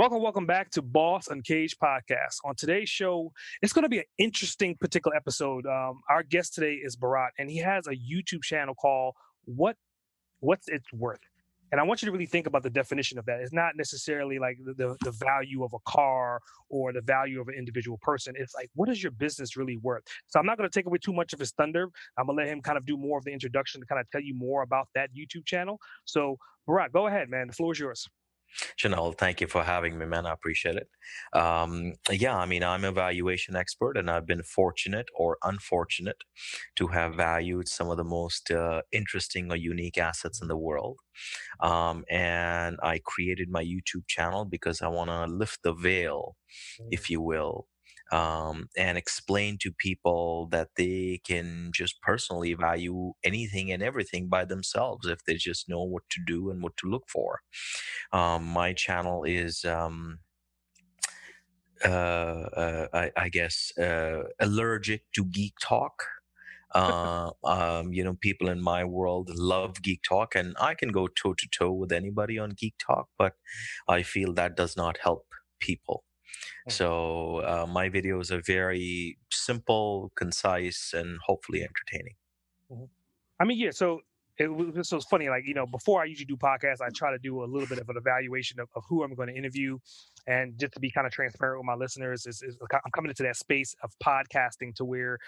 Welcome, welcome back to Boss Uncaged Podcast. On today's show, it's going to be an interesting particular episode. Um, our guest today is Bharat, and he has a YouTube channel called "What What's It's Worth." And I want you to really think about the definition of that. It's not necessarily like the, the, the value of a car or the value of an individual person. It's like, what is your business really worth? So I'm not going to take away too much of his thunder. I'm going to let him kind of do more of the introduction to kind of tell you more about that YouTube channel. So, Bharat, go ahead, man. The floor is yours. Janelle, thank you for having me, man. I appreciate it. Um, yeah, I mean, I'm a valuation expert, and I've been fortunate or unfortunate to have valued some of the most uh, interesting or unique assets in the world. Um, and I created my YouTube channel because I want to lift the veil, if mm. you will, um, and explain to people that they can just personally value anything and everything by themselves if they just know what to do and what to look for. Um, my channel is. Um, uh, uh, I, I, guess uh, allergic to geek talk. Uh, um, you know, people in my world love geek talk, and I can go toe to toe with anybody on geek talk, but I feel that does not help people. So uh, my videos are very simple, concise, and hopefully entertaining. Mm-hmm. I mean, yeah. So it was, so it's funny. Like you know, before I usually do podcasts, I try to do a little bit of an evaluation of, of who I'm going to interview, and just to be kind of transparent with my listeners, is, is I'm coming into that space of podcasting to where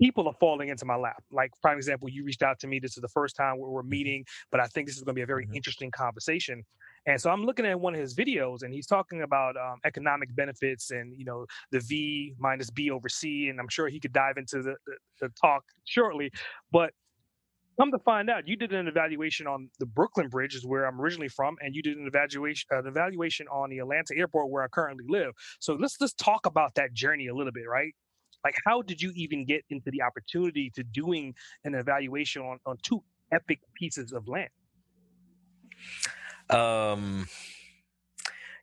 people are falling into my lap. Like, prime example, you reached out to me. This is the first time we're mm-hmm. meeting, but I think this is going to be a very mm-hmm. interesting conversation. And so I'm looking at one of his videos, and he's talking about um, economic benefits and you know the V minus B over C, and I'm sure he could dive into the, the, the talk shortly. But come to find out, you did an evaluation on the Brooklyn Bridge, is where I'm originally from, and you did an evaluation an evaluation on the Atlanta airport where I currently live. So let's let's talk about that journey a little bit, right? Like, how did you even get into the opportunity to doing an evaluation on on two epic pieces of land? Um,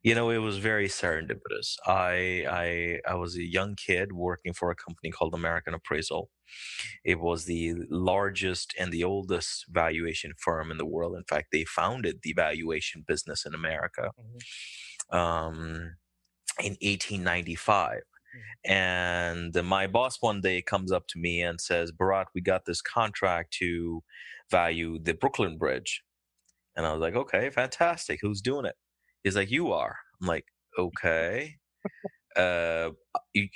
you know, it was very serendipitous. I I I was a young kid working for a company called American Appraisal. It was the largest and the oldest valuation firm in the world. In fact, they founded the valuation business in America mm-hmm. um, in 1895. Mm-hmm. And my boss one day comes up to me and says, Bharat, we got this contract to value the Brooklyn Bridge. And I was like, okay, fantastic. Who's doing it? He's like, you are. I'm like, okay. uh,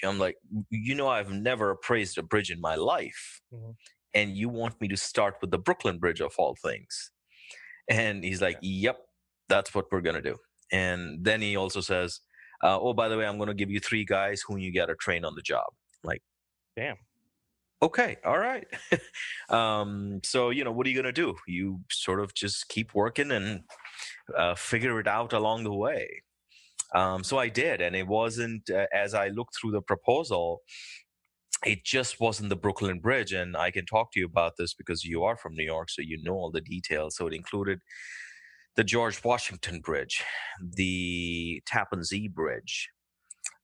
I'm like, you know, I've never appraised a bridge in my life. Mm-hmm. And you want me to start with the Brooklyn Bridge of all things. And he's like, yep, that's what we're going to do. And then he also says, uh, oh, by the way, I'm going to give you three guys whom you got to train on the job. I'm like, damn okay all right. Um, so you know what are you going to do? You sort of just keep working and uh, figure it out along the way. Um, so i did and it wasn't uh, as i looked through the proposal it just wasn't the brooklyn bridge and i can talk to you about this because you are from new york so you know all the details. So it included the george washington bridge the tappan zee bridge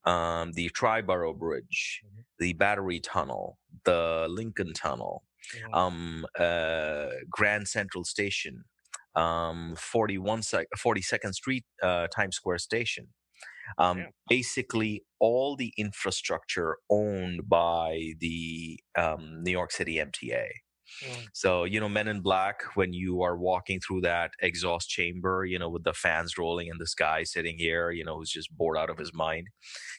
um, the Triborough Bridge, mm-hmm. the Battery Tunnel, the Lincoln Tunnel, mm-hmm. um, uh, Grand Central Station, um, 41 sec- 42nd Street, uh, Times Square Station. Um, yeah. Basically, all the infrastructure owned by the um, New York City MTA. Mm. So, you know, Men in Black, when you are walking through that exhaust chamber, you know, with the fans rolling and this guy sitting here, you know, who's just bored out of his mind,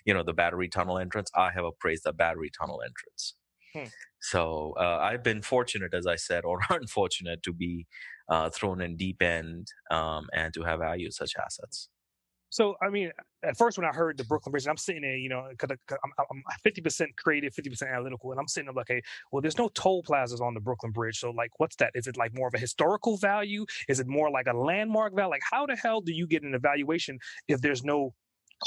you know, the battery tunnel entrance, I have appraised the battery tunnel entrance. Hmm. So uh, I've been fortunate, as I said, or unfortunate to be uh, thrown in deep end um, and to have valued such assets. So, I mean, at first when I heard the Brooklyn Bridge, I'm sitting there, you know, because I'm, I'm 50% creative, 50% analytical, and I'm sitting there like, hey, well, there's no toll plazas on the Brooklyn Bridge. So, like, what's that? Is it like more of a historical value? Is it more like a landmark value? Like, how the hell do you get an evaluation if there's no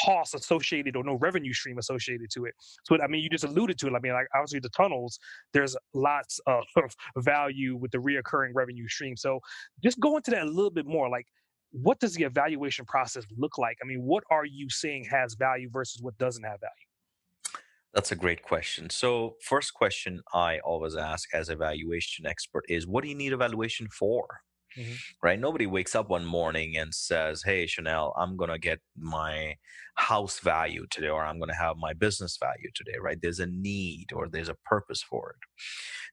cost associated or no revenue stream associated to it. So I mean, you just alluded to it. I mean, like obviously the tunnels, there's lots of value with the reoccurring revenue stream. So just go into that a little bit more. Like, what does the evaluation process look like? I mean, what are you saying has value versus what doesn't have value? That's a great question. So, first question I always ask as evaluation expert is what do you need evaluation for? Mm-hmm. Right? Nobody wakes up one morning and says, Hey, Chanel, I'm going to get my house value today, or I'm going to have my business value today, right? There's a need or there's a purpose for it.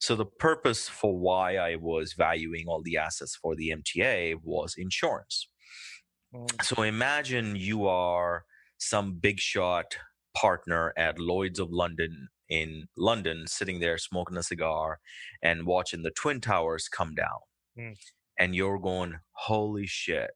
So, the purpose for why I was valuing all the assets for the MTA was insurance. Mm-hmm. So, imagine you are some big shot partner at Lloyd's of London in London, sitting there smoking a cigar and watching the Twin Towers come down. Mm and you're going, holy shit,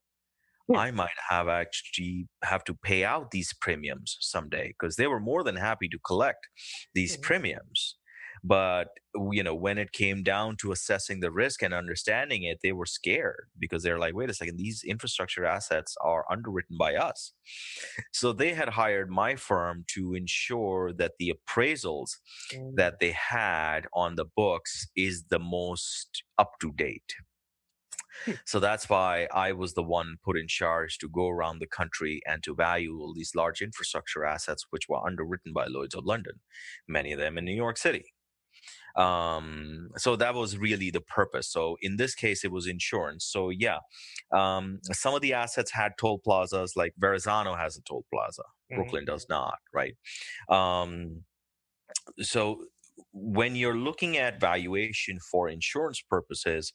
yeah. I might have actually have to pay out these premiums someday because they were more than happy to collect these mm-hmm. premiums. But you know, when it came down to assessing the risk and understanding it, they were scared because they're like, wait a second, these infrastructure assets are underwritten by us. So they had hired my firm to ensure that the appraisals mm. that they had on the books is the most up to date. So that's why I was the one put in charge to go around the country and to value all these large infrastructure assets, which were underwritten by Lloyd's of London, many of them in New York City. Um, so that was really the purpose. So in this case, it was insurance. So yeah, um, some of the assets had toll plazas, like Verrazano has a toll plaza. Mm-hmm. Brooklyn does not, right? Um, so when you're looking at valuation for insurance purposes,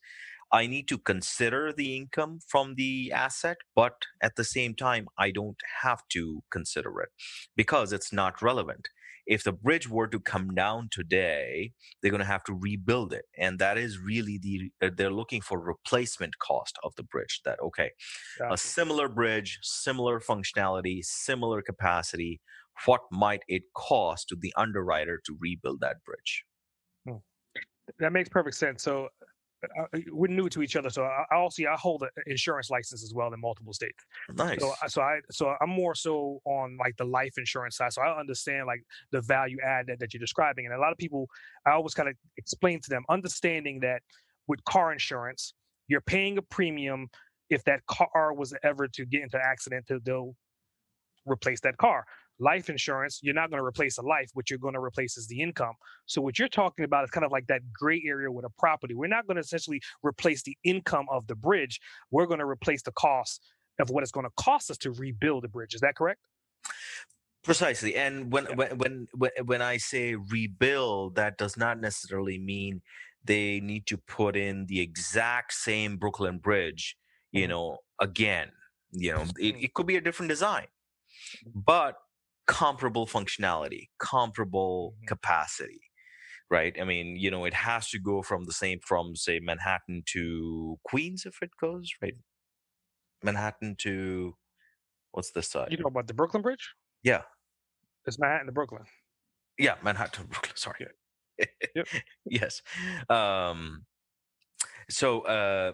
I need to consider the income from the asset, but at the same time, I don't have to consider it because it's not relevant. If the bridge were to come down today, they're going to have to rebuild it. And that is really the, uh, they're looking for replacement cost of the bridge. That, okay, gotcha. a similar bridge, similar functionality, similar capacity. What might it cost to the underwriter to rebuild that bridge? Hmm. That makes perfect sense. So uh, we're new to each other, so I, I also I hold an insurance license as well in multiple states. Nice. So, so I so I'm more so on like the life insurance side, so I understand like the value add that, that you're describing, and a lot of people I always kind of explain to them, understanding that with car insurance, you're paying a premium if that car was ever to get into an accident, to they'll replace that car life insurance, you're not going to replace a life. What you're going to replace is the income. So what you're talking about is kind of like that gray area with a property. We're not going to essentially replace the income of the bridge. We're going to replace the cost of what it's going to cost us to rebuild the bridge. Is that correct? Precisely. And when yeah. when when when I say rebuild, that does not necessarily mean they need to put in the exact same Brooklyn Bridge, you mm-hmm. know, again. You know, it, mm-hmm. it could be a different design. But comparable functionality, comparable mm-hmm. capacity, right? I mean, you know, it has to go from the same, from say Manhattan to Queens if it goes, right? Manhattan to what's this side? You know about the Brooklyn Bridge? Yeah. It's Manhattan to Brooklyn. Yeah, Manhattan to Brooklyn. Sorry. Yeah. Yep. yes. Um, so, uh,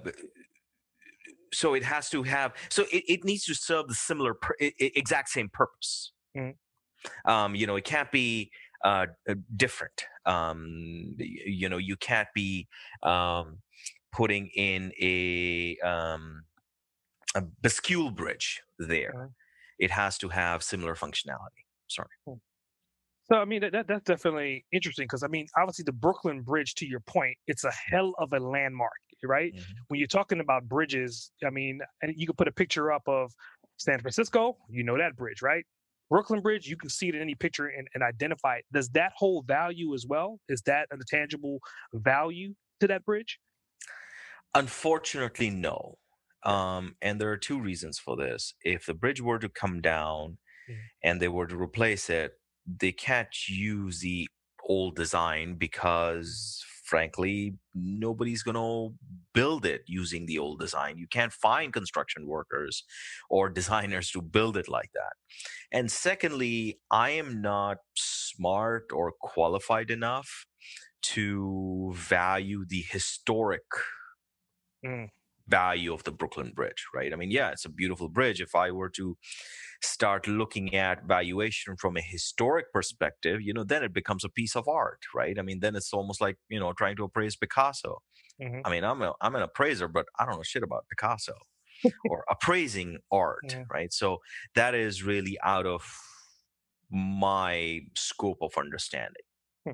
so it has to have so it, it needs to serve the similar exact same purpose Mm-hmm. Um, you know, it can't be uh, uh, different. Um, you know, you can't be um, putting in a, um, a bascule bridge there. Mm-hmm. It has to have similar functionality. Sorry. Hmm. So I mean that, that that's definitely interesting because I mean obviously the Brooklyn Bridge to your point it's a hell of a landmark right mm-hmm. when you're talking about bridges I mean and you can put a picture up of San Francisco you know that bridge right Brooklyn Bridge, you can see it in any picture and, and identify it. Does that hold value as well? Is that a tangible value to that bridge? Unfortunately, no. Um, and there are two reasons for this. If the bridge were to come down mm-hmm. and they were to replace it, they can't use the old design because frankly, nobody's going to build it using the old design. You can't find construction workers or designers to build it like that. And secondly, I am not smart or qualified enough to value the historic mm. Value of the Brooklyn Bridge, right? I mean, yeah, it's a beautiful bridge. If I were to start looking at valuation from a historic perspective, you know, then it becomes a piece of art, right? I mean, then it's almost like, you know, trying to appraise Picasso. Mm-hmm. I mean, I'm a, I'm an appraiser, but I don't know shit about Picasso or appraising art, yeah. right? So that is really out of my scope of understanding. Hmm.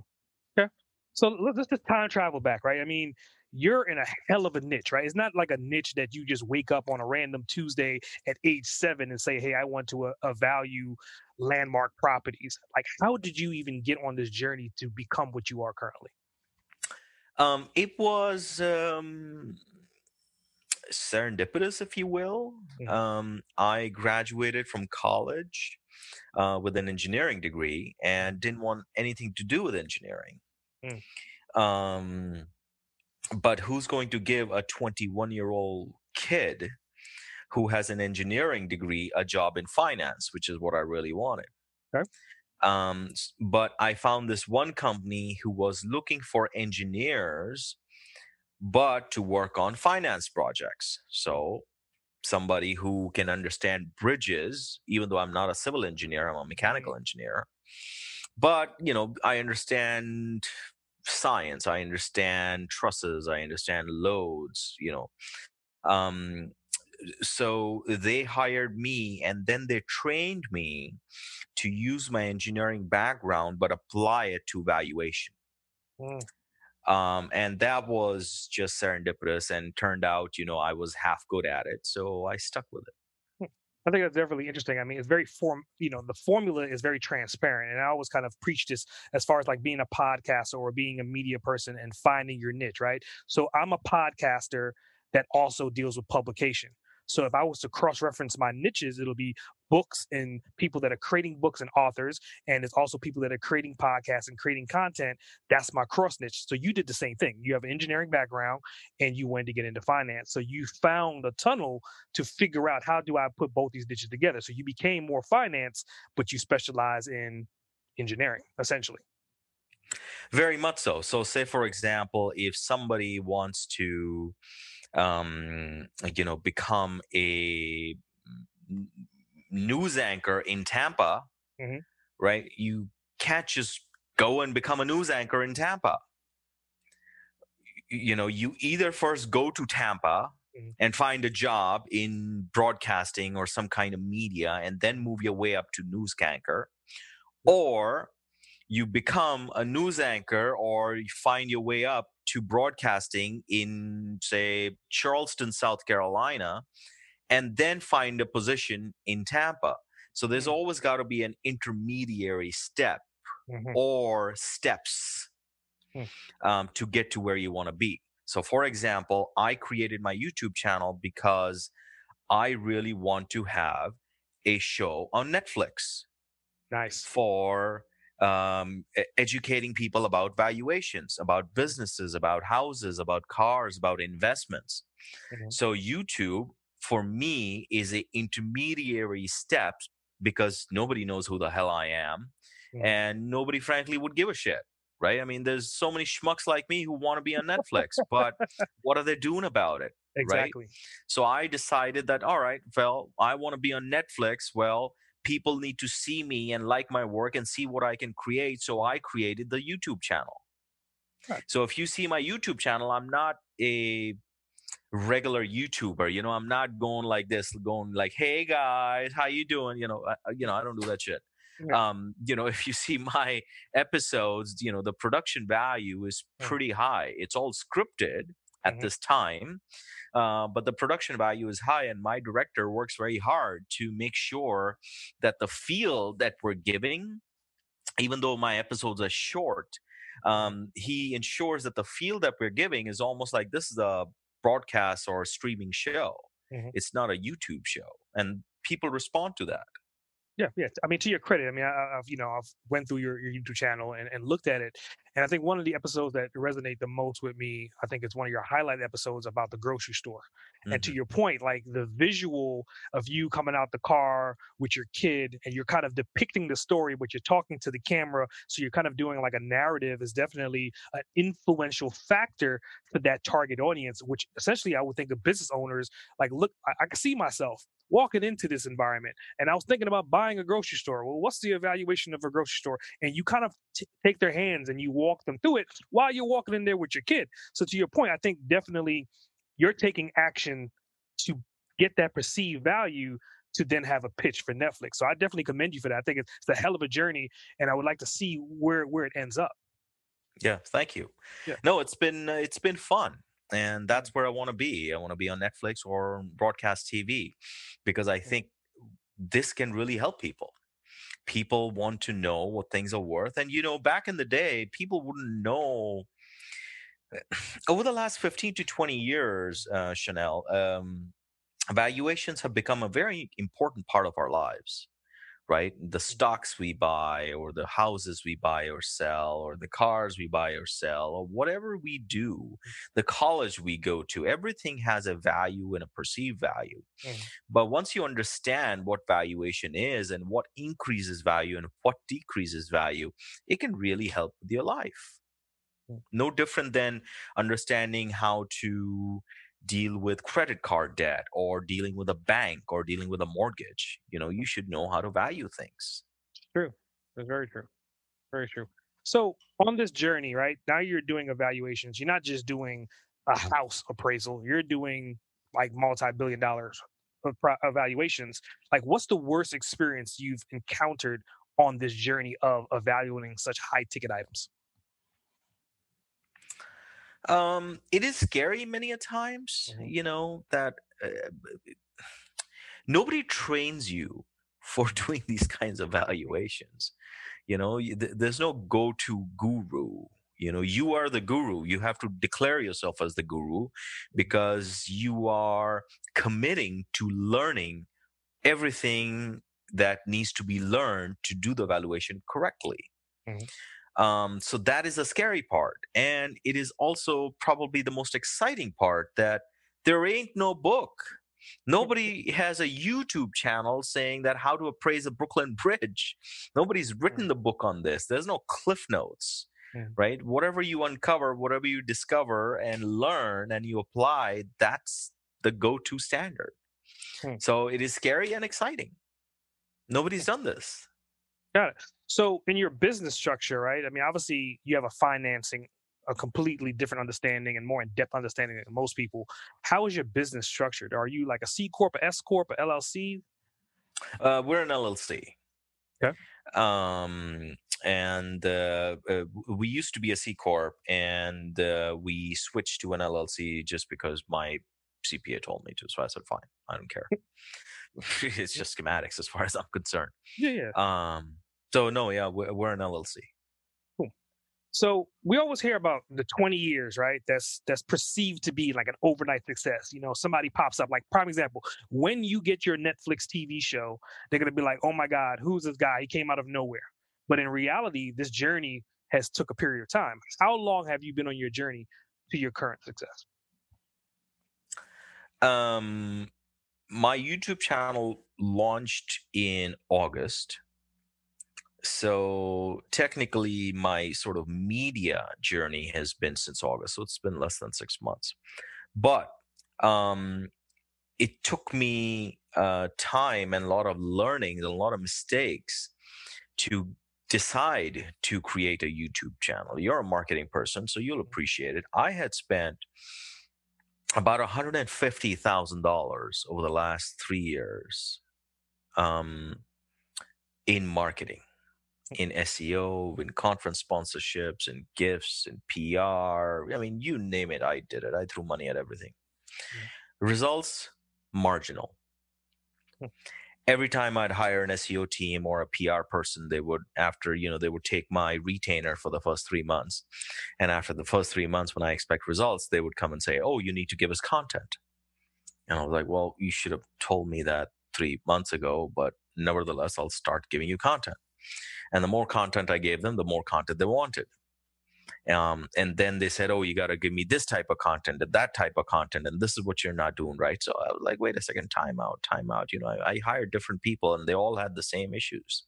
Okay. So let's just time travel back, right? I mean, you're in a hell of a niche, right? It's not like a niche that you just wake up on a random Tuesday at age seven and say, "Hey, I want to uh, value landmark properties." Like, how did you even get on this journey to become what you are currently? Um, it was um, serendipitous, if you will. Mm-hmm. Um, I graduated from college uh, with an engineering degree and didn't want anything to do with engineering. Mm. Um, but who's going to give a 21 year old kid who has an engineering degree a job in finance, which is what I really wanted. Okay. Um, but I found this one company who was looking for engineers, but to work on finance projects. So somebody who can understand bridges, even though I'm not a civil engineer, I'm a mechanical mm-hmm. engineer. But you know, I understand science i understand trusses i understand loads you know um, so they hired me and then they trained me to use my engineering background but apply it to valuation mm. um, and that was just serendipitous and turned out you know i was half good at it so i stuck with it I think that's definitely interesting. I mean, it's very form, you know, the formula is very transparent. And I always kind of preach this as far as like being a podcaster or being a media person and finding your niche, right? So I'm a podcaster that also deals with publication. So if I was to cross reference my niches, it'll be books and people that are creating books and authors. And it's also people that are creating podcasts and creating content. That's my cross niche. So you did the same thing. You have an engineering background and you wanted to get into finance. So you found a tunnel to figure out how do I put both these niches together. So you became more finance, but you specialize in engineering essentially. Very much so. So, say for example, if somebody wants to um, you know, become a news anchor in Tampa, mm-hmm. right? You can't just go and become a news anchor in Tampa. You know, you either first go to Tampa mm-hmm. and find a job in broadcasting or some kind of media and then move your way up to news anchor, or you become a news anchor or you find your way up to broadcasting in, say, Charleston, South Carolina, and then find a position in Tampa. So there's mm-hmm. always got to be an intermediary step mm-hmm. or steps mm. um, to get to where you want to be. So, for example, I created my YouTube channel because I really want to have a show on Netflix. Nice. For um, educating people about valuations, about businesses, about houses, about cars, about investments. Mm-hmm. So YouTube for me is an intermediary step because nobody knows who the hell I am, mm-hmm. and nobody, frankly, would give a shit. Right? I mean, there's so many schmucks like me who want to be on Netflix, but what are they doing about it? Exactly. Right? So I decided that, all right, well, I want to be on Netflix. Well, people need to see me and like my work and see what I can create. So I created the YouTube channel. Right. So if you see my YouTube channel, I'm not a regular YouTuber. You know, I'm not going like this, going like, "Hey guys, how you doing?" You know, I, you know, I don't do that shit. Yeah. Um, you know, if you see my episodes, you know, the production value is pretty high. It's all scripted at mm-hmm. this time. Uh, but the production value is high, and my director works very hard to make sure that the feel that we're giving, even though my episodes are short, um, he ensures that the feel that we're giving is almost like this is a broadcast or a streaming show. Mm-hmm. It's not a YouTube show, and people respond to that. Yeah, yeah. I mean, to your credit, I mean, I, have you know I've went through your, your YouTube channel and, and looked at it, and I think one of the episodes that resonate the most with me, I think it's one of your highlight episodes about the grocery store. Mm-hmm. And to mm-hmm. your point, like the visual of you coming out the car with your kid, and you're kind of depicting the story, but you're talking to the camera, so you're kind of doing like a narrative is definitely an influential factor for that target audience. Which essentially, I would think of business owners like, look, I, I can see myself walking into this environment and I was thinking about buying a grocery store. Well, what's the evaluation of a grocery store? And you kind of t- take their hands and you walk them through it while you're walking in there with your kid. So to your point, I think definitely you're taking action to get that perceived value to then have a pitch for Netflix. So I definitely commend you for that. I think it's, a hell of a journey and I would like to see where where it ends up. Yeah, thank you. Yeah. No, it's been uh, it's been fun and that's where I want to be. I want to be on Netflix or broadcast TV because I think this can really help people. People want to know what things are worth. And, you know, back in the day, people wouldn't know. Over the last 15 to 20 years, uh, Chanel, um, valuations have become a very important part of our lives right? The stocks we buy, or the houses we buy or sell, or the cars we buy or sell, or whatever we do, the college we go to, everything has a value and a perceived value. But once you understand what valuation is and what increases value and what decreases value, it can really help with your life. No different than understanding how to deal with credit card debt or dealing with a bank or dealing with a mortgage. You know, you should know how to value things. True. That's very true. Very true. So on this journey, right now you're doing evaluations. You're not just doing a mm-hmm. house appraisal. You're doing like multi-billion dollars evaluations. Like, what's the worst experience you've encountered on this journey of evaluating such high ticket items? Um, it is scary many a times, mm-hmm. you know, that uh, nobody trains you for doing these kinds of valuations. You know, th- there's no go to guru. You know, you are the guru. You have to declare yourself as the guru because you are committing to learning everything that needs to be learned to do the evaluation correctly. Mm-hmm. Um, so that is a scary part. And it is also probably the most exciting part that there ain't no book. Nobody has a YouTube channel saying that how to appraise a Brooklyn Bridge. Nobody's written the book on this. There's no cliff notes, yeah. right? Whatever you uncover, whatever you discover and learn and you apply, that's the go to standard. Hmm. So it is scary and exciting. Nobody's done this. Got it. So in your business structure, right? I mean, obviously you have a financing, a completely different understanding and more in-depth understanding than most people. How is your business structured? Are you like a C corp, a S corp, a LLC? Uh, we're an LLC. Okay. Um, and uh, uh, we used to be a C corp, and uh, we switched to an LLC just because my CPA told me to. So I said, "Fine, I don't care." it's just schematics as far as I'm concerned. Yeah, yeah. Um, so no, yeah, we're, we're an LLC. Cool. So we always hear about the 20 years, right? That's that's perceived to be like an overnight success. You know, somebody pops up, like prime example, when you get your Netflix TV show, they're gonna be like, "Oh my God, who's this guy? He came out of nowhere." But in reality, this journey has took a period of time. How long have you been on your journey to your current success? Um, my YouTube channel launched in August so technically my sort of media journey has been since august so it's been less than six months. But um, it took me uh, time and a lot of learning and a lot of mistakes to decide to create a youtube channel. You're a marketing person so you'll appreciate it. I had spent about $150000 over the last three years um, in marketing in SEO, in conference sponsorships, and gifts, and PR. I mean, you name it, I did it. I threw money at everything. Mm. Results marginal. Mm. Every time I'd hire an SEO team or a PR person, they would, after, you know, they would take my retainer for the first three months. And after the first three months, when I expect results, they would come and say, Oh, you need to give us content. And I was like, Well, you should have told me that three months ago, but nevertheless, I'll start giving you content. And the more content I gave them, the more content they wanted. Um, and then they said, "Oh, you got to give me this type of content and that type of content, and this is what you're not doing right." So I was like, "Wait a second, time out, time out." You know, I, I hired different people, and they all had the same issues.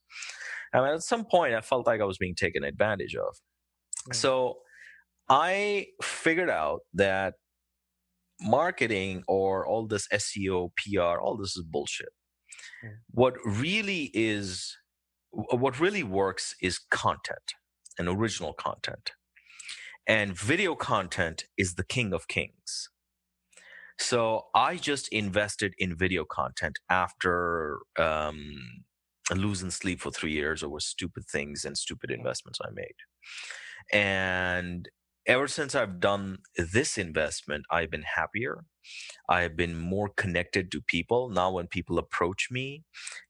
I mean, at some point, I felt like I was being taken advantage of. Mm. So I figured out that marketing or all this SEO, PR, all this is bullshit. What really is, what really works is content and original content. And video content is the king of kings. So I just invested in video content after um, losing sleep for three years over stupid things and stupid investments I made. And ever since I've done this investment, I've been happier. I've been more connected to people. Now, when people approach me,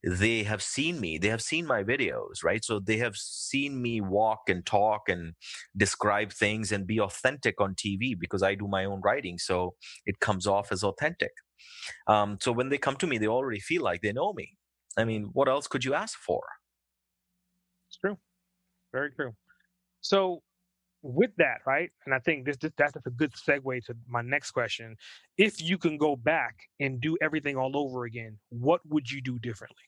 they have seen me, they have seen my videos, right? So they have seen me walk and talk and describe things and be authentic on TV because I do my own writing. So it comes off as authentic. Um, so when they come to me, they already feel like they know me. I mean, what else could you ask for? It's true. Very true. So with that, right? And I think this, this that's a good segue to my next question. If you can go back and do everything all over again, what would you do differently?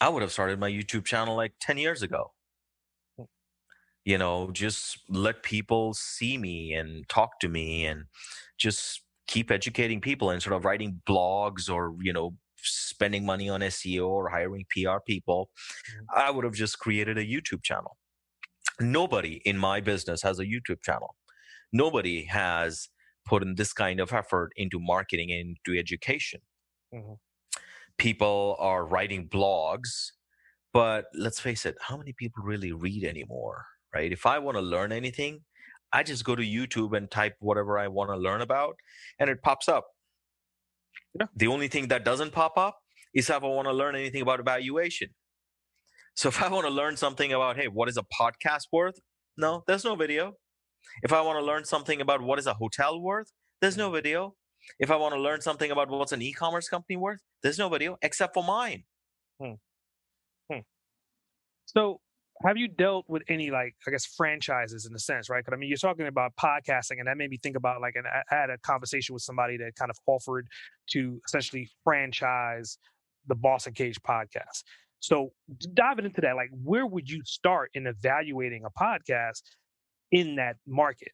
I would have started my YouTube channel like 10 years ago. Hmm. You know, just let people see me and talk to me and just keep educating people and sort of writing blogs or, you know, spending money on SEO or hiring PR people. Mm-hmm. I would have just created a YouTube channel nobody in my business has a YouTube channel. Nobody has put in this kind of effort into marketing and into education. Mm-hmm. People are writing blogs, but let's face it, how many people really read anymore? Right? If I want to learn anything, I just go to YouTube and type whatever I want to learn about, and it pops up. Yeah. The only thing that doesn't pop up is if I want to learn anything about evaluation. So if I want to learn something about, hey, what is a podcast worth? No, there's no video. If I want to learn something about what is a hotel worth, there's no video. If I want to learn something about what's an e-commerce company worth, there's no video except for mine. Hmm. Hmm. So have you dealt with any like I guess franchises in a sense, right? Because I mean, you're talking about podcasting, and that made me think about like, I had a conversation with somebody that kind of offered to essentially franchise the Boss Uncaged podcast. So diving into that, like where would you start in evaluating a podcast in that market?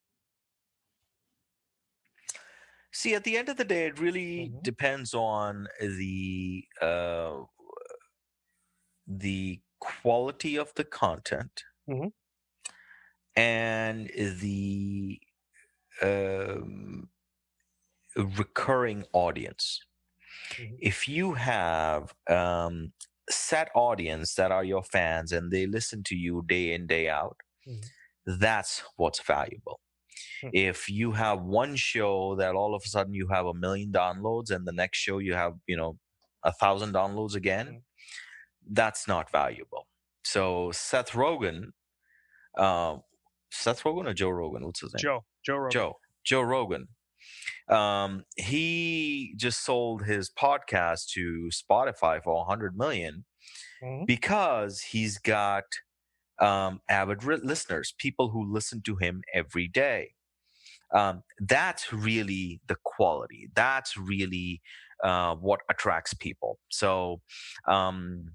See, at the end of the day, it really mm-hmm. depends on the uh, the quality of the content mm-hmm. and the um, recurring audience. Mm-hmm. If you have um, set audience that are your fans and they listen to you day in day out mm-hmm. that's what's valuable. Mm-hmm. if you have one show that all of a sudden you have a million downloads and the next show you have you know a thousand downloads again mm-hmm. that's not valuable. So seth rogen uh, seth rogen or joe rogan? What's his name? Joe. Joe rogan. Joe. Joe rogan um, he just sold his podcast to Spotify for 100 million mm-hmm. because he's got um, avid re- listeners, people who listen to him every day. Um, that's really the quality. That's really uh, what attracts people. So, um,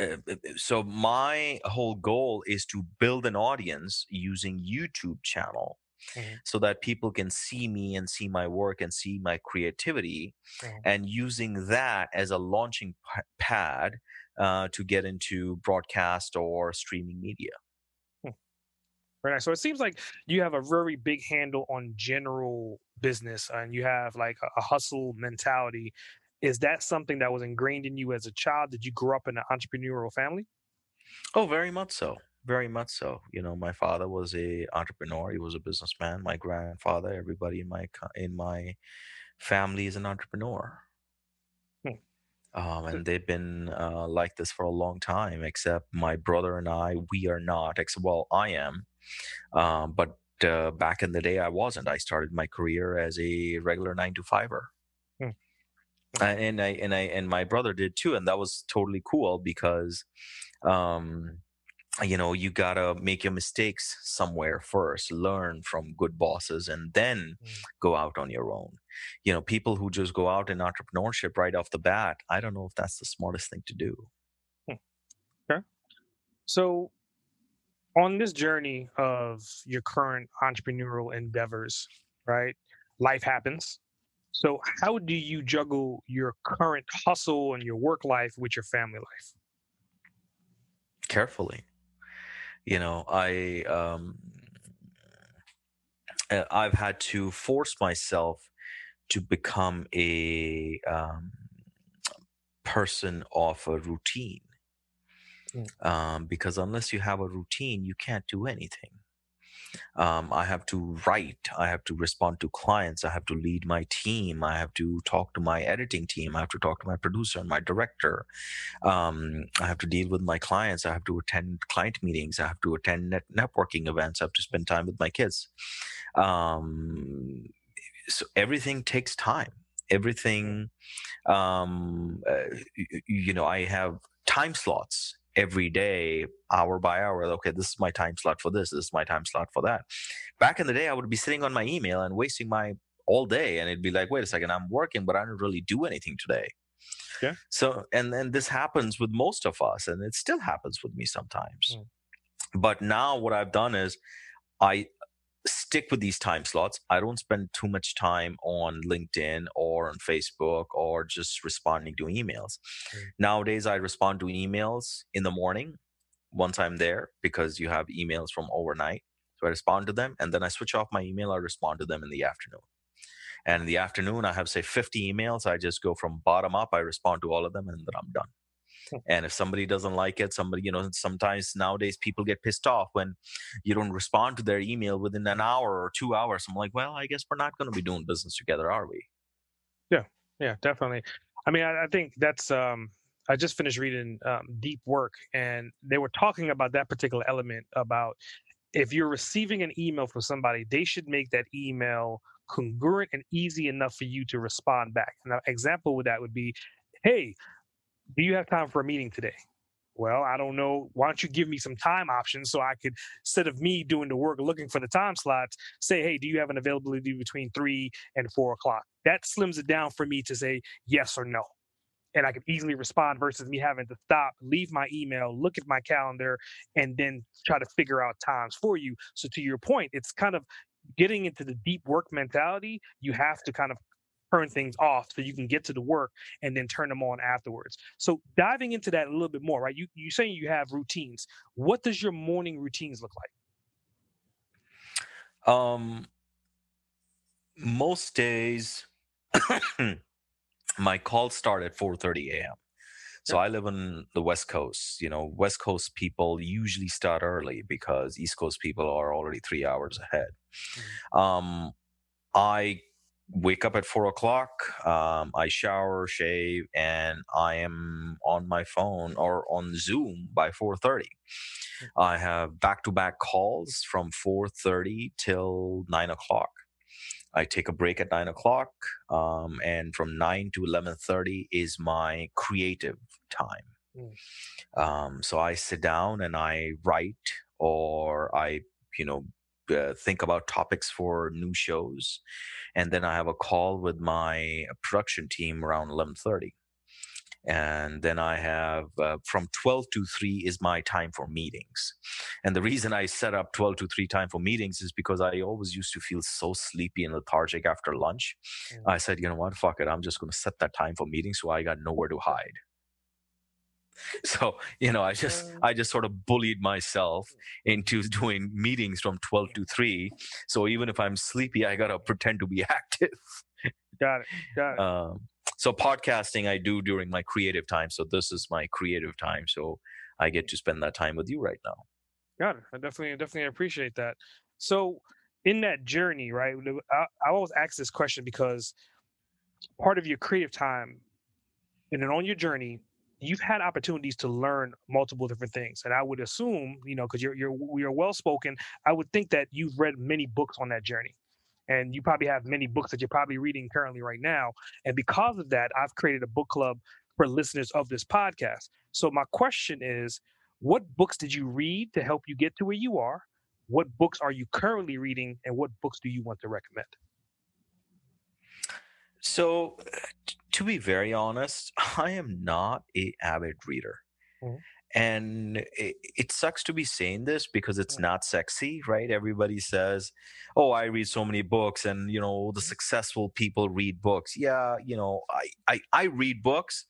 uh, uh, so my whole goal is to build an audience using YouTube channel mm-hmm. so that people can see me and see my work and see my creativity mm-hmm. and using that as a launching p- pad uh, to get into broadcast or streaming media Right. Very. So it seems like you have a very big handle on general business and you have like a hustle mentality. Is that something that was ingrained in you as a child? Did you grow up in an entrepreneurial family? Oh, very much so very much so. You know, my father was a entrepreneur. He was a businessman. My grandfather, everybody in my in my family is an entrepreneur. Hmm. Um, and they've been uh, like this for a long time. Except my brother and I, we are not. Except, well, I am, um, but uh, back in the day, I wasn't. I started my career as a regular nine to fiver. Hmm. uh, and I and I and my brother did too, and that was totally cool because, um, you know, you gotta make your mistakes somewhere first, learn from good bosses, and then mm. go out on your own. You know, people who just go out in entrepreneurship right off the bat, I don't know if that's the smartest thing to do. Hmm. Okay, so on this journey of your current entrepreneurial endeavors, right? Life happens so, how do you juggle your current hustle and your work life with your family life? Carefully. You know, I um, uh, I've had to force myself to become a um, person of a routine. Mm. Um, because unless you have a routine, you can't do anything. Um, I have to write. I have to respond to clients. I have to lead my team. I have to talk to my editing team. I have to talk to my producer and my director. Um, I have to deal with my clients. I have to attend client meetings. I have to attend net- networking events. I have to spend time with my kids. Um, so everything takes time. Everything, um, uh, you, you know, I have time slots every day, hour by hour. Okay, this is my time slot for this. This is my time slot for that. Back in the day, I would be sitting on my email and wasting my all day, and it'd be like, wait a second, I'm working, but I don't really do anything today. Yeah. So, and then this happens with most of us, and it still happens with me sometimes. Mm. But now, what I've done is, I stick with these time slots. I don't spend too much time on LinkedIn or on Facebook or just responding to emails. Mm. Nowadays, I respond to emails in the morning once I'm there because you have emails from overnight. So I respond to them and then I switch off my email. I respond to them in the afternoon. And in the afternoon, I have, say, 50 emails. I just go from bottom up. I respond to all of them and then I'm done and if somebody doesn't like it somebody you know sometimes nowadays people get pissed off when you don't respond to their email within an hour or two hours. I'm like well i guess we're not going to be doing business together are we? Yeah. Yeah definitely. I mean i, I think that's um i just finished reading um, deep work and they were talking about that particular element about if you're receiving an email from somebody they should make that email congruent and easy enough for you to respond back. An example with that would be, hey, do you have time for a meeting today? Well, I don't know. Why don't you give me some time options so I could, instead of me doing the work looking for the time slots, say, hey, do you have an availability between three and four o'clock? That slims it down for me to say yes or no. And I can easily respond versus me having to stop, leave my email, look at my calendar, and then try to figure out times for you. So, to your point, it's kind of getting into the deep work mentality. You have to kind of turn things off so you can get to the work and then turn them on afterwards. So diving into that a little bit more, right? You you saying you have routines. What does your morning routines look like? Um most days my calls start at 4:30 a.m. So I live on the West Coast. You know, West Coast people usually start early because East Coast people are already three hours ahead. Mm-hmm. Um, I wake up at four o'clock um, i shower shave and i am on my phone or on zoom by 4.30 hmm. i have back-to-back calls from 4.30 till 9 o'clock i take a break at 9 o'clock um, and from 9 to 11.30 is my creative time mm. um, so i sit down and i write or i you know uh, think about topics for new shows and then i have a call with my production team around 11.30 and then i have uh, from 12 to 3 is my time for meetings. And the reason i set up 12 to 3 time for meetings is because i always used to feel so sleepy and lethargic after lunch. Mm. i said you know what? Fuck it. I'm just going to set that time for meetings so i got nowhere to hide so you know i just i just sort of bullied myself into doing meetings from 12 to 3 so even if i'm sleepy i gotta pretend to be active. Got it got it. Um, so podcasting i do during my creative time. So this is my creative time. So i get to spend that time with you right now. Got it. I definitely definitely appreciate that. So in that journey right i, I always ask this question because part of your creative time and then on your journey you've had opportunities to learn multiple different things and i would assume you know because you're you're you're well spoken i would think that you've read many books on that journey and you probably have many books that you're probably reading currently right now. And because of that, I've created a book club for listeners of this podcast. So my question is, what books did you read to help you get to where you are? What books are you currently reading, and what books do you want to recommend? So, uh, to be very honest, I am not a avid reader. Mm-hmm. And it, it, sucks to be saying this because it's not sexy, right? Everybody says, "Oh, I read so many books, and you know the mm-hmm. successful people read books." Yeah, you know, I I, I read books.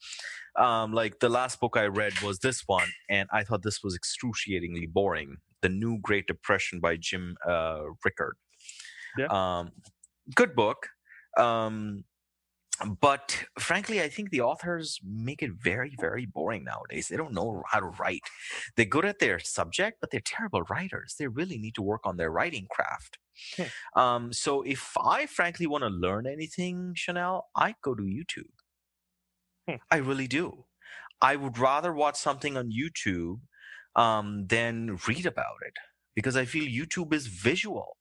Um, like the last book I read was this one, and I thought this was excruciatingly boring. The New Great Depression by Jim uh, Rickards. Yeah. Um, good book. Um, but frankly, I think the authors make it very, very boring nowadays. They don't know how to write. They're good at their subject, but they're terrible writers. They really need to work on their writing craft. Hmm. Um, so if I frankly want to learn anything, Chanel, I go to YouTube. Hmm. I really do. I would rather watch something on YouTube um, than read about it because I feel YouTube is visual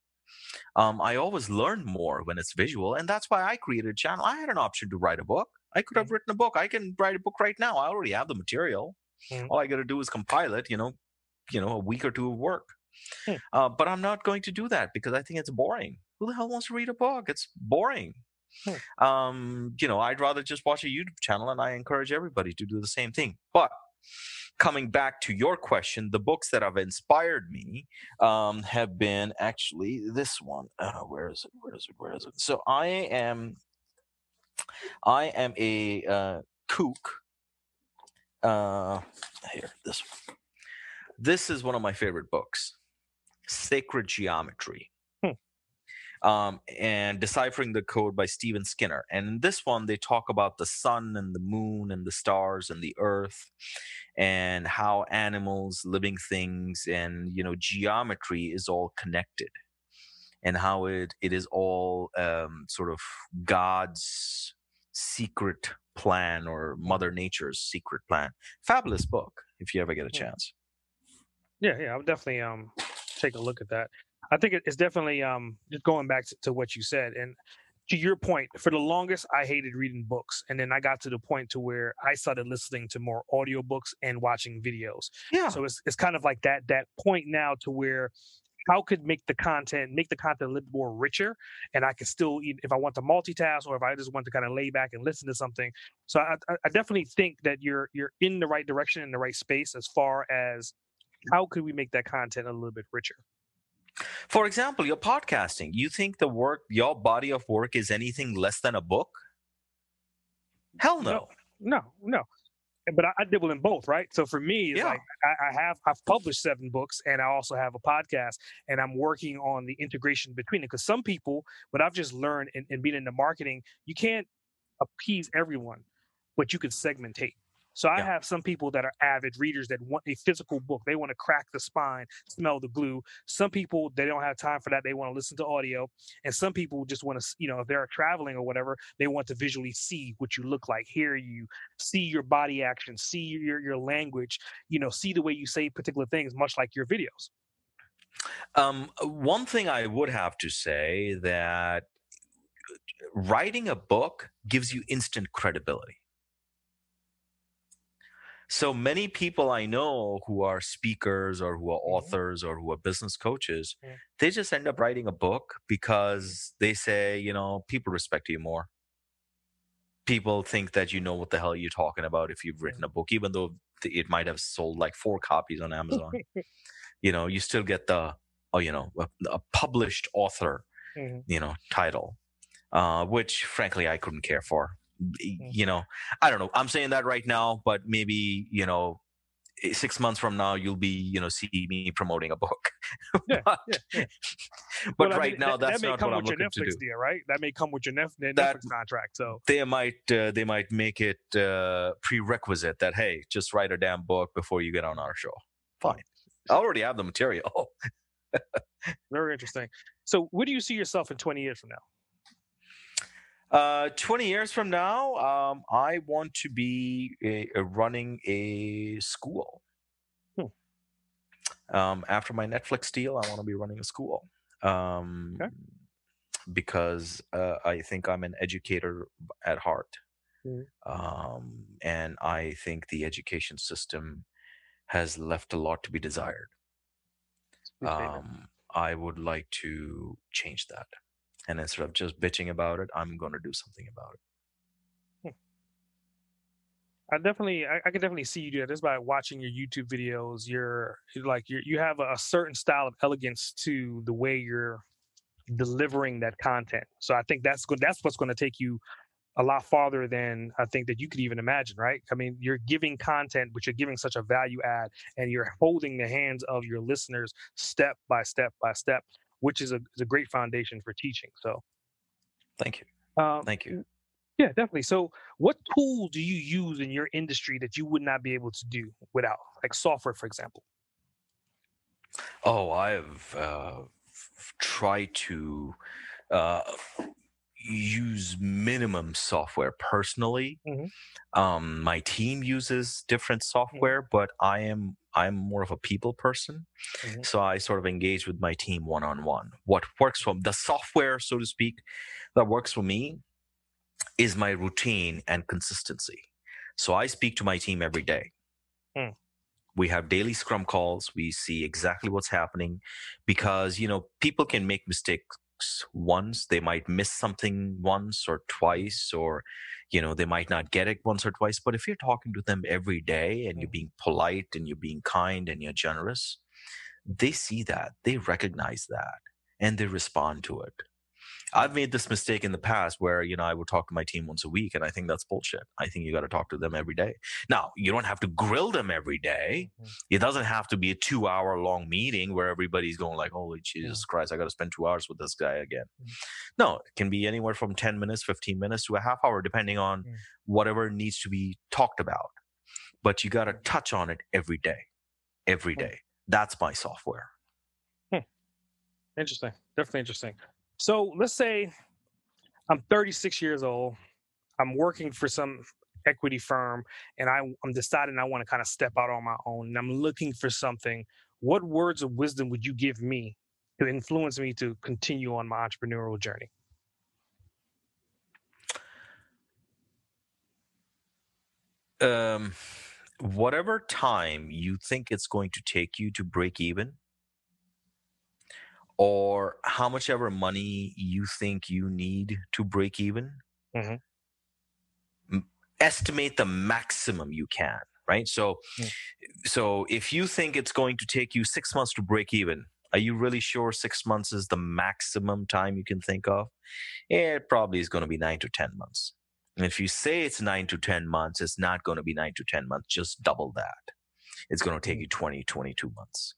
um, I always learn more when it's visual, and that's why I created a channel. I had an option to write a book. I could have written a book. I can write a book right now. I already have the material. Mm-hmm. All I got to do is compile it. You know, you know, a week or two of work. Mm. Uh, but I'm not going to do that because I think it's boring. Who the hell wants to read a book? It's boring. Hmm. Um, you know, I'd rather just watch a YouTube channel, and I encourage everybody to do the same thing. But coming back to your question, the books that have inspired me um, have been actually this one. Uh, where is it? Where is it? Where is it? So I am, I am a uh, kook. Uh, here, this one. This is one of my favorite books, Sacred Geometry um, and Deciphering the Code by Stephen Skinner. And in this one, they talk about the sun and the moon and the stars and the earth and how animals, living things, and you know geometry is all connected, and how it it is all um, sort of God's secret plan or Mother Nature's secret plan. Fabulous book if you ever get a chance. Yeah, yeah, I'll definitely um take a look at that. I think it's definitely um, just going back to, to, what you said and to your point. For the longest, I hated reading books, and then I got to the point to where I started listening to more audiobooks and watching videos. Yeah. So it's it's kind of like that that point now to where how could make the content make the content a little more richer and i could still if i want to multitask or if i just want to kind of lay back and listen to something so I, I definitely think that you're you're in the right direction in the right space as far as how could we make that content a little bit richer for example, your podcasting. You think the work, your body of work, is anything less than a book? Hell no. No, no. no. But I, I dabble in both, right? So for me, it's yeah. like I, I, have I've published seven books, and I also have a podcast, and I'm working on the integration between it. Because some people, what I've just learned in, in being in the marketing, you can't appease everyone, but you can segmentate. So I yeah. have some people that are avid readers that want a physical book. They want to crack the spine, smell the glue. Some people they don't have time for that. They want to listen to audio, and some people just want to, you know, if they're traveling or whatever, they want to visually see what you look like, hear you, see your body action, see your your language, you know, see the way you say particular things, much like your videos. Um, one thing I would have to say that writing a book gives you instant credibility so many people I know who are speakers or who are mm-hmm. authors or who are business coaches, they just end up writing a book because they say, you know, people respect you more. People think that you know what the hell you're talking about if you've written a book, even though it might have sold like four copies on Amazon. you know, you still get the, oh, you know, a, a published author, mm-hmm. you know, title, uh, which frankly I couldn't care for. Mm. you know i don't know i'm saying that right now but maybe you know six months from now you'll be you know see me promoting a book. Yeah, but, yeah, yeah. but well, right I mean, now that, that's that not what i'm looking Netflix to do. deal, right? That may come with your Netflix, that, contract so they might uh, they might make it uh, prerequisite that hey just write a damn book before you get on our show. Fine. I already have the material. Very interesting. So where do you see yourself in 20 years from now uh, 20 years from now, um, I want to be a, a running a school. Hmm. Um, after my Netflix deal, I want to be running a school. Um, okay. because uh, I think I'm an educator at heart. Mhm. Um, and I think the education system has left a lot to be desired. Um, I would like to change that. And instead of just bitching about it, I'm going to do something about it. Hmm. I definitely, I, I can definitely see you do that just by watching your YouTube videos. You're you're like you you have a, a certain style of elegance to the way you're delivering that content. So I think that's good. That's what's going to take you a lot farther than I think that you could even imagine. Right? I mean, you're giving content, but you're giving such a value add, and you're holding the hands of your listeners step by step by step, which is a is a great foundation for teaching. So. Thank you. Um, Thank you. Yeah, definitely. So, what tool do you use in your industry that you would not be able to do without, like software, for example? Oh, I've uh, tried to uh, use minimum software personally. Mhm. Um, my team uses different software, but I am I'm more of a people person, Mhm. so I sort of engage with my team one on one. What works for the software, so to speak, that works for me is my routine and consistency. So I speak to my team every day. Hmm. We have daily scrum calls. We see exactly what's happening because, you know, people can make mistakes once. They might miss something once or twice, or, you know, they might not get it once or twice. But if you're talking to them every day and you're Hmm. being polite and you're being kind and you're generous, they see that, they recognize that, and they respond to it. I've made this mistake in the past where, you know, I would talk to my team once a week, and I think that's bullshit. I think you got to talk to them every day. Now, you don't have to grill them every day. Mhm. It doesn't have to be a two hour long meeting where everybody's going like, holy Jesus Christ, I got to spend two hours with this guy again. Mhm. No, it can be anywhere from 10 minutes, 15 minutes to a half hour, depending on whatever needs to be talked about. But you got to touch on it every day, every day. Day. That's my software. Interesting. Definitely interesting. So, let's say I'm 36 years old. I'm working for some equity firm, and I, I'm deciding I want to kind of step out on my own, and I'm looking for something. What words of wisdom would you give me to influence me to continue on my entrepreneurial journey? um, whatever time you think it's going to take you to break even, or how much ever money you think you need to break even, Mhm. m- estimate the maximum you can. Right. So, Mm. so if you think it's going to take you six months to break even, are you really sure six months is the maximum time you can think of? It probably is going to be nine to 10 months. And if you say it's nine to 10 months, it's not going to be nine to 10 months, just double that. It's going to take you 20, 22 months.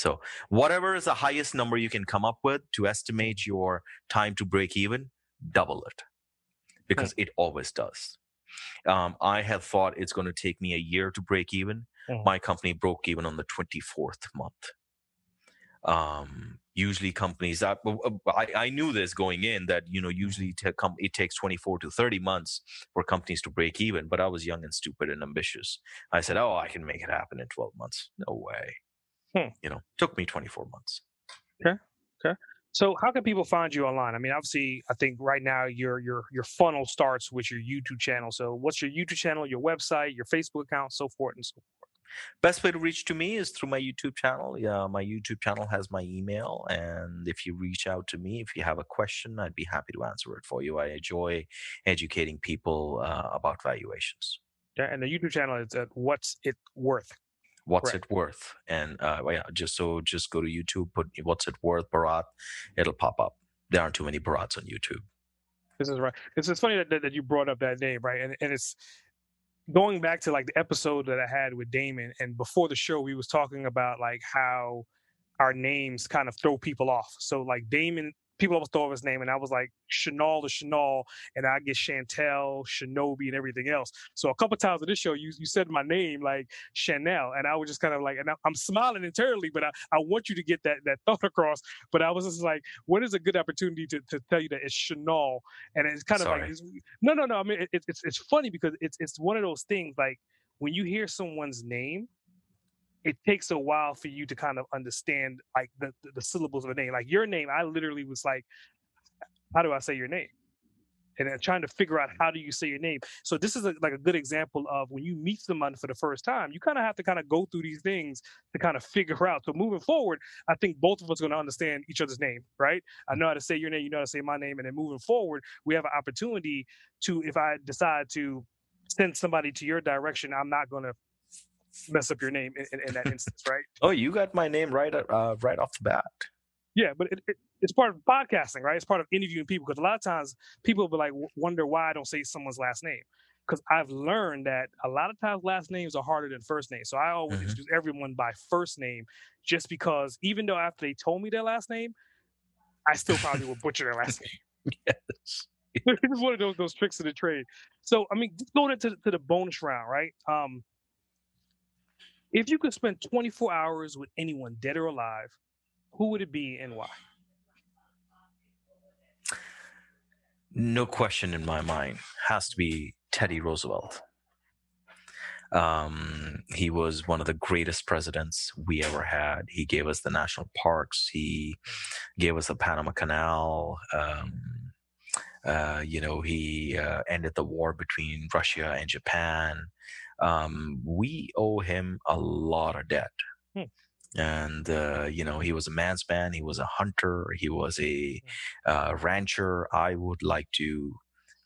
So, whatever is the highest number you can come up with to estimate your time to break even, double it because it always does. Um, I have thought it's going to take me a year to break even. Mhm. My company broke even on the 24th month. Um, usually companies that I, I knew this going in that you know usually com- it takes 24 to 30 months for companies to break even but i was young and stupid and ambitious i said oh i can make it happen in 12 months no way Hmm. you know took me 24 months Okay. Okay. So, how can people find you online? I mean, obviously, I think right now your your your funnel starts with your YouTube channel. So, what's your YouTube channel, your website, your Facebook account, so forth and so forth? best way to reach to me is through my youtube channel yeah my youtube channel has my email and if you reach out to me if you have a question i'd be happy to answer it for you i enjoy educating people uh, about valuations Yeah, and the YouTube channel is at What's It Worth. What's it worth and uh well, yeah just so just go to youtube put what's it worth barat it'll pop up there aren't too many barats on youtube This is right. It's, it's funny that, that, that you brought up that name, right? And and it's going back to like the episode that I had with Damon, and before the show, we was talking about like how our names kind of throw people off. So like Damon, people always throw off his name, and I was like Chanel to Chanel, and I get Chantel, Shinobi, and everything else. So a couple times in this show, you you said my name like Chanel, and I was just kind of like, and I, I'm smiling internally, but I, I want you to get that that thought across. But I was just like, what is a good opportunity to, to tell you that it's Chanel, and it's kind of like Sorry. no, no, no. I mean, it, it's it's it's funny because it's it's one of those things like when you hear someone's name, it takes a while for you to kind of understand like the the, the syllables of a name. Like your name, I literally was like, how do I say your name? And then trying to figure out how do you say your name. So this is a, like a good example of when you meet someone for the first time, you kind of have to kind of go through these things to kind of figure out. So moving forward, I think both of us are going to understand each other's name, right? I know how to say your name, you know how to say my name, and then moving forward, we have an opportunity to, if I decide to send somebody to your direction, I'm not going to mess up your name in, in, in that instance, right? Oh, you got my name right uh, right off the bat. Yeah, but it, it, it's part of podcasting, right? It's part of interviewing people because a lot of times people will be like wonder why I don't say someone's last name because I've learned that a lot of times last names are harder than first names. So I always mm-hmm. introduce everyone by first name just because even though after they told me their last name, I still probably will butcher their last name. yes. it's one of those those tricks of the trade. So I mean, going into to the bonus round, right? Um, if you could spend 24 hours with anyone, dead or alive, who would it be and why? No question in my mind. Has to be Teddy Roosevelt. Um, he was one of the greatest presidents we ever had. He gave us the national parks. He gave us the Panama Canal. Um, uh, you know, he uh, ended the war between Russia and Japan. Um, we owe him a lot of debt. Hmm. And uh, you know he was a man's man he was a hunter he was a hmm. uh, rancher. I would like to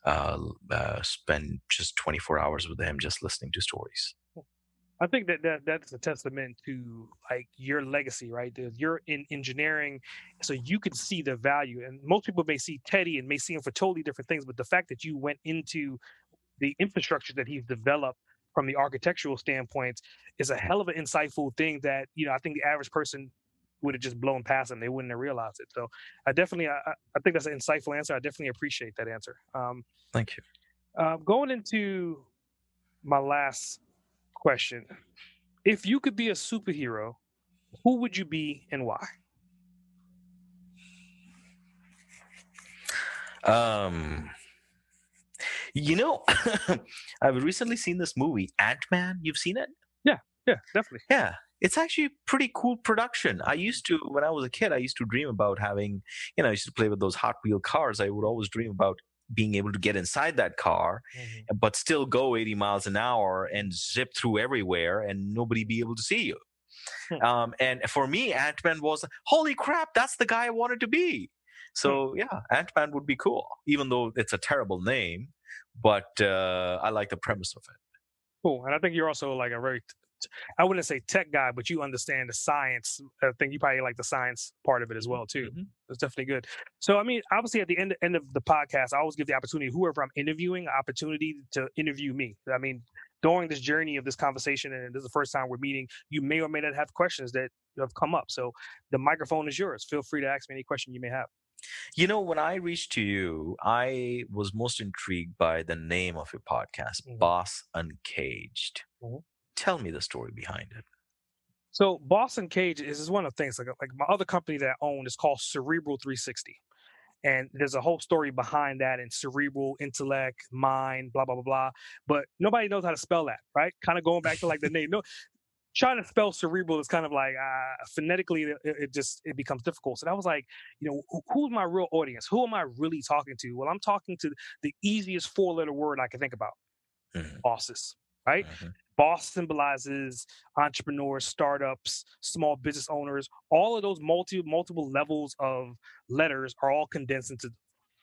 uh, uh spend just 24 hours with him just listening to stories. I think that, that that's a testament to like your legacy right? You're in engineering so you can see the value. And most people may see teddy and may see him for totally different things but the fact that you went into the infrastructure that he's developed from the architectural standpoint is a hell of an insightful thing that you know I think the average person would have just blown past them. They wouldn't have realized it. So I definitely I, I think that's an insightful answer. I definitely appreciate that answer. Um, Thank you. Uh, going into my last question, if you could be a superhero, who would you be and why? Um you know, I've recently seen this movie, Ant Man. You've seen it? Yeah, yeah, definitely. Yeah, it's actually pretty cool production. I used to, when I was a kid, I used to dream about having, you know, I used to play with those Hot Wheel cars. I would always dream about being able to get inside that car, mm-hmm. but still go 80 miles an hour and zip through everywhere and nobody be able to see you. Hmm. Um, and for me, Ant Man was, holy crap, that's the guy I wanted to be. So hmm. yeah, Ant Man would be cool, even though it's a terrible name but uh, I like the premise of it. Cool, and I think you're also like a very I wouldn't say tech guy, but you understand the science. I think you probably like the science part of it as well too. Mm-hmm. It's definitely good. So I mean, obviously at the end end of the podcast, I always give the opportunity whoever I'm interviewing opportunity to interview me. I mean, during this journey of this conversation, and this is the first time we're meeting, you may or may not have questions that have come up. So the microphone is yours. Feel free to ask me any question you may have. You know, when I reached to you, I was most intrigued by the name of your podcast, mm-hmm. Boss Uncaged. Mm-hmm. Tell me the story behind it. So, Boss Uncaged is one of the things. Like, like my other company that I own is called Cerebral 360, and there's a whole story behind that and cerebral intellect, mind, blah blah blah blah. But nobody knows how to spell that, right? Kind of going back to like the name. No, trying to spell cerebral is kind of like uh, phonetically it, it, just it becomes difficult. So that was like you know who, who's my real audience? Who am i really talking to? Well i'm talking to the easiest four letter word i can think about. Mm-hmm. bosses right? Mm-hmm. boss symbolizes entrepreneurs startups small business owners. All of those multi multiple levels of letters are all condensed into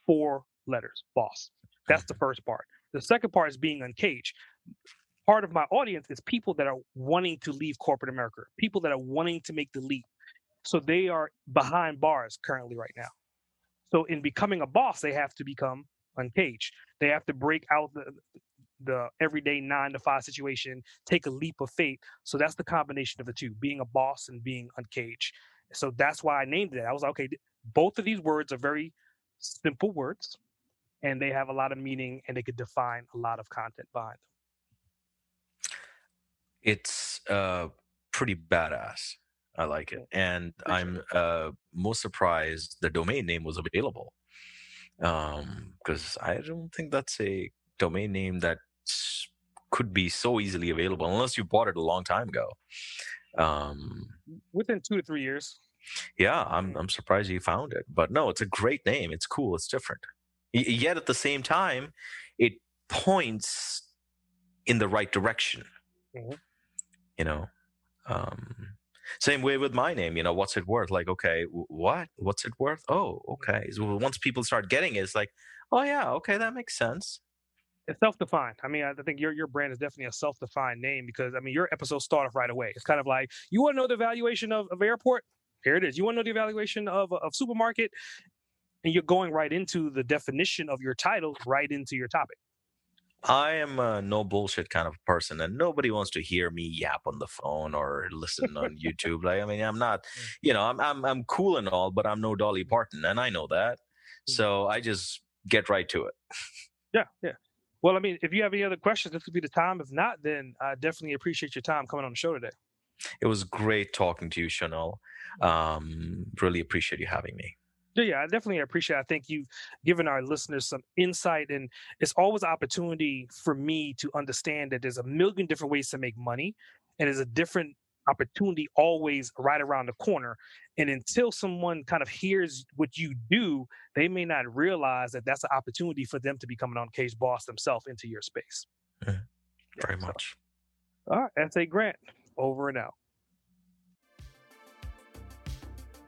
four letters boss. That's the mm-hmm. first part. The second part is being uncaged part of my audience is people that are wanting to leave corporate America, people that are wanting to make the leap. So they are behind bars currently right now. So in becoming a boss, they have to become uncaged. They have to break out the the everyday nine to five situation, take a leap of faith. So that's the combination of the two, being a boss and being uncaged. So that's why I named it. I was like, okay, both of these words are very simple words and they have a lot of meaning and they could define a lot of content behind them it's uh, pretty badass. I like it, and I'm uh, most surprised the domain name was available because um, I don't think that's a domain name that could be so easily available unless you bought it a long time ago. Um, Within two to three years. Yeah, I'm I'm surprised you found it, but no, it's a great name. It's cool. It's different. Y- yet at the same time, it points in the right direction. Mhm. You know, um, same way with my name. You know, what's it worth? Like, okay, what? What's it worth? Oh, okay. So once people start getting it, it's like, oh yeah, okay, that makes sense. It's self-defined. I mean, I think your your brand is definitely a self-defined name because I mean, your episode started off right away. It's kind of like you want to know the valuation of, of airport. Here it is. You want to know the evaluation of of supermarket, and you're going right into the definition of your title, right into your topic. I am a no bullshit kind of person, and nobody wants to hear me yap on the phone or listen on YouTube. Like, I mean, I'm not, mm. you know, I'm I'm I'm cool and all, but I'm no Dolly Parton, and I know that. Mm. So I just get right to it. Yeah, yeah. Well, I mean, if you have any other questions, this could be the time. If not, then I definitely appreciate your time coming on the show today. It was great talking to you, Chanel. Mm. Um, really appreciate you having me. Yeah, yeah, I definitely appreciate. It. I think you've given our listeners some insight, and it's always an opportunity for me to understand that there's a million different ways to make money, and there's a different opportunity always right around the corner. And until someone kind of hears what you do, they may not realize that that's an opportunity for them to become an uncaged boss themselves into your space. Mhm. Very so- much. All right, S.A. Grant, over and out.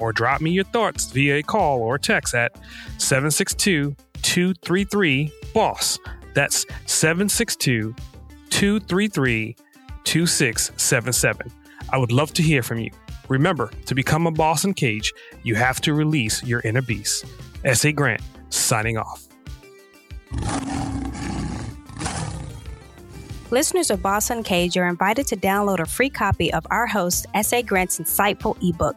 or drop me your thoughts via a call or text at 762 233 BOSS. That's 762 233 2677. I would love to hear from you. Remember, to become a Boss Uncaged, you have to release your inner beast. S.A. Grant, signing off. Listeners of Boss Uncaged are invited to download a free copy of our host, S.A. Grant's insightful ebook,